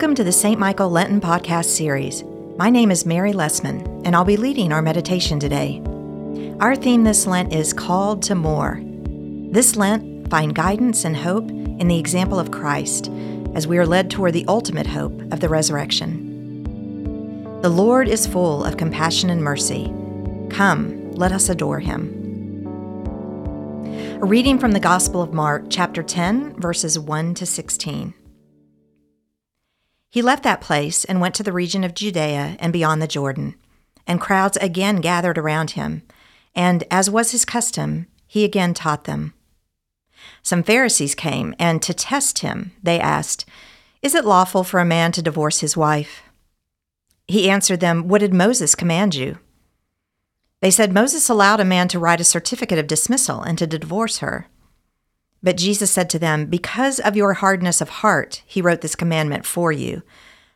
Welcome to the St. Michael Lenten podcast series. My name is Mary Lessman, and I'll be leading our meditation today. Our theme this Lent is Called to More. This Lent, find guidance and hope in the example of Christ as we are led toward the ultimate hope of the resurrection. The Lord is full of compassion and mercy. Come, let us adore him. A reading from the Gospel of Mark, chapter 10, verses 1 to 16. He left that place and went to the region of Judea and beyond the Jordan. And crowds again gathered around him, and as was his custom, he again taught them. Some Pharisees came, and to test him, they asked, Is it lawful for a man to divorce his wife? He answered them, What did Moses command you? They said, Moses allowed a man to write a certificate of dismissal and to divorce her. But Jesus said to them, Because of your hardness of heart, he wrote this commandment for you.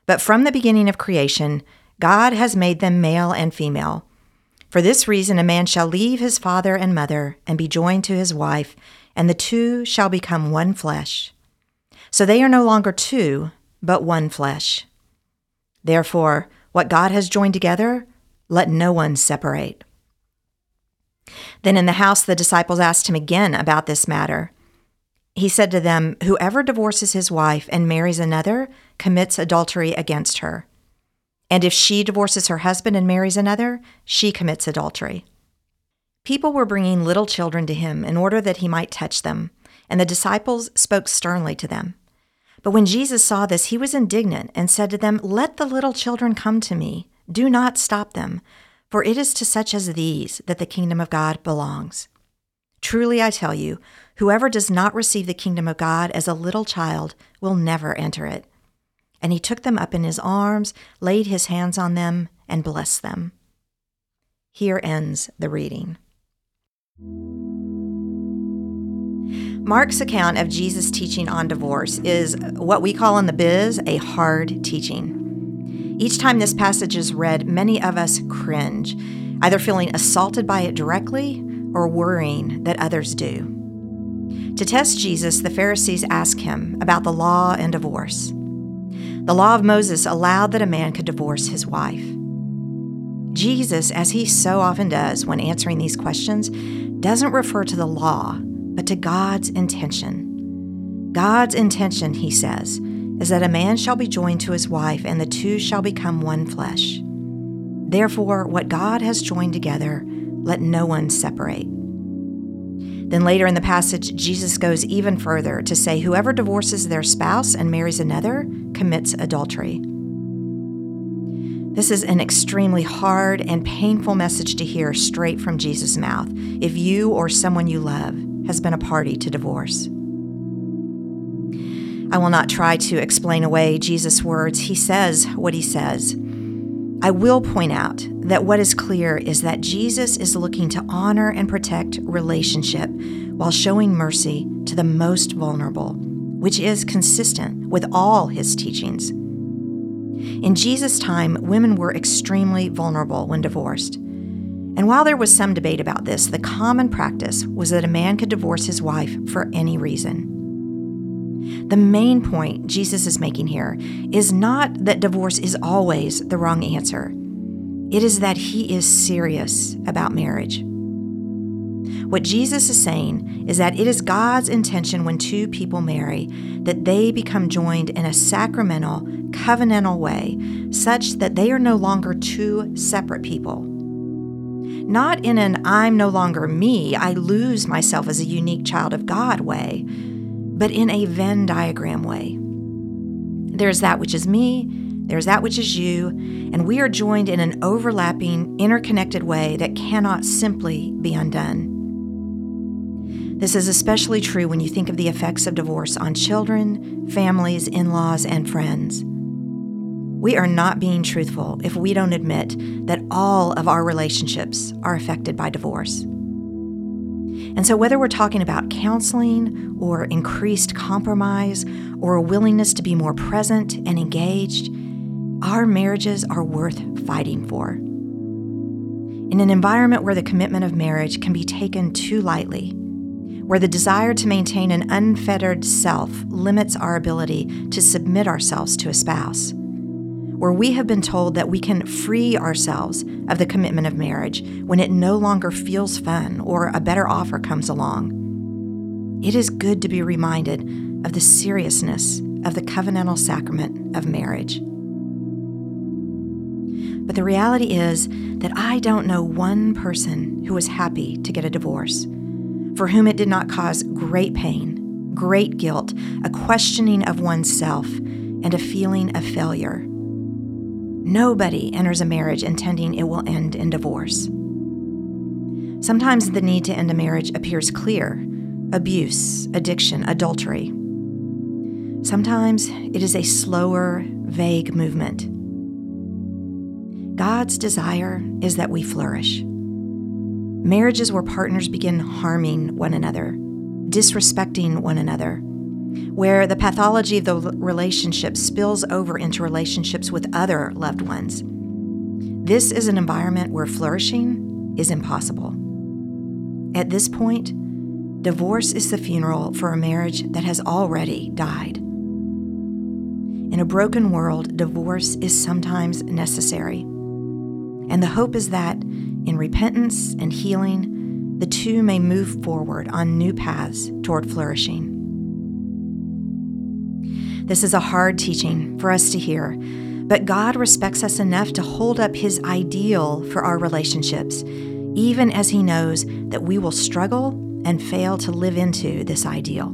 But from the beginning of creation, God has made them male and female. For this reason, a man shall leave his father and mother and be joined to his wife, and the two shall become one flesh. So they are no longer two, but one flesh. Therefore, what God has joined together, let no one separate. Then in the house, the disciples asked him again about this matter. He said to them, Whoever divorces his wife and marries another commits adultery against her. And if she divorces her husband and marries another, she commits adultery. People were bringing little children to him in order that he might touch them, and the disciples spoke sternly to them. But when Jesus saw this, he was indignant and said to them, Let the little children come to me. Do not stop them, for it is to such as these that the kingdom of God belongs. Truly I tell you, whoever does not receive the kingdom of God as a little child will never enter it. And he took them up in his arms, laid his hands on them, and blessed them. Here ends the reading. Mark's account of Jesus' teaching on divorce is what we call in the biz a hard teaching. Each time this passage is read, many of us cringe, either feeling assaulted by it directly or worrying that others do. To test Jesus, the Pharisees ask him about the law and divorce. The law of Moses allowed that a man could divorce his wife. Jesus, as he so often does when answering these questions, doesn't refer to the law, but to God's intention. God's intention, he says, is that a man shall be joined to his wife, and the two shall become one flesh. Therefore, what God has joined together, let no one separate. Then later in the passage, Jesus goes even further to say, Whoever divorces their spouse and marries another commits adultery. This is an extremely hard and painful message to hear straight from Jesus' mouth if you or someone you love has been a party to divorce. I will not try to explain away Jesus' words. He says what he says. I will point out that what is clear is that Jesus is looking to honor and protect relationship while showing mercy to the most vulnerable, which is consistent with all his teachings. In Jesus' time, women were extremely vulnerable when divorced. And while there was some debate about this, the common practice was that a man could divorce his wife for any reason. The main point Jesus is making here is not that divorce is always the wrong answer, it is that he is serious about marriage. What Jesus is saying is that it is God's intention when two people marry that they become joined in a sacramental, covenantal way, such that they are no longer two separate people. Not in an I'm no longer me, I lose myself as a unique child of God way, but in a Venn diagram way. There's that which is me, there's that which is you, and we are joined in an overlapping, interconnected way that cannot simply be undone. This is especially true when you think of the effects of divorce on children, families, in laws, and friends. We are not being truthful if we don't admit that all of our relationships are affected by divorce. And so, whether we're talking about counseling or increased compromise or a willingness to be more present and engaged, our marriages are worth fighting for. In an environment where the commitment of marriage can be taken too lightly, where the desire to maintain an unfettered self limits our ability to submit ourselves to a spouse, where we have been told that we can free ourselves of the commitment of marriage when it no longer feels fun or a better offer comes along. It is good to be reminded of the seriousness of the covenantal sacrament of marriage. But the reality is that I don't know one person who was happy to get a divorce for whom it did not cause great pain, great guilt, a questioning of oneself, and a feeling of failure. Nobody enters a marriage intending it will end in divorce. Sometimes the need to end a marriage appears clear abuse, addiction, adultery. Sometimes it is a slower, vague movement. God's desire is that we flourish marriages where partners begin harming one another, disrespecting one another, where the pathology of the relationship spills over into relationships with other loved ones. This is an environment where flourishing is impossible. At this point, divorce is the funeral for a marriage that has already died. In a broken world, divorce is sometimes necessary. And the hope is that in repentance and healing, the two may move forward on new paths toward flourishing. This is a hard teaching for us to hear, but God respects us enough to hold up His ideal for our relationships, even as He knows that we will struggle and fail to live into this ideal.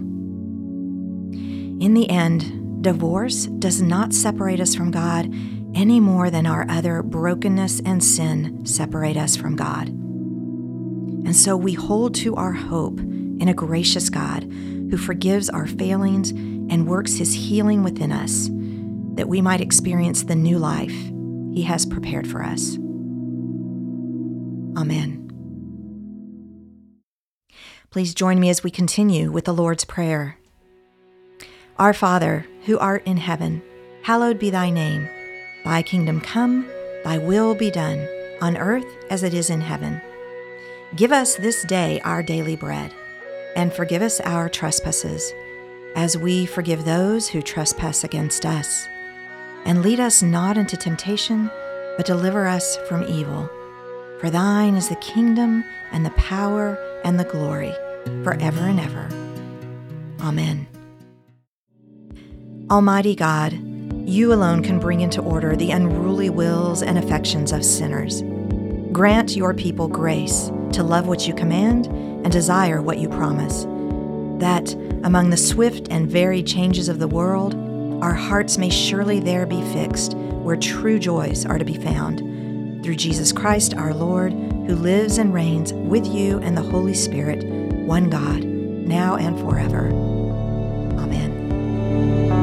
In the end, divorce does not separate us from God any more than our other brokenness and sin separate us from God. And so we hold to our hope in a gracious God who forgives our failings and works his healing within us that we might experience the new life he has prepared for us. Amen. Please join me as we continue with the Lord's Prayer. Our Father, who art in heaven, hallowed be thy name. Thy kingdom come, thy will be done, on earth as it is in heaven. Give us this day our daily bread, and forgive us our trespasses, as we forgive those who trespass against us. And lead us not into temptation, but deliver us from evil. For thine is the kingdom, and the power, and the glory, forever and ever. Amen. Almighty God, you alone can bring into order the unruly wills and affections of sinners. Grant your people grace to love what you command and desire what you promise, that among the swift and varied changes of the world, our hearts may surely there be fixed where true joys are to be found. Through Jesus Christ our Lord, who lives and reigns with you and the Holy Spirit, one God, now and forever. Amen.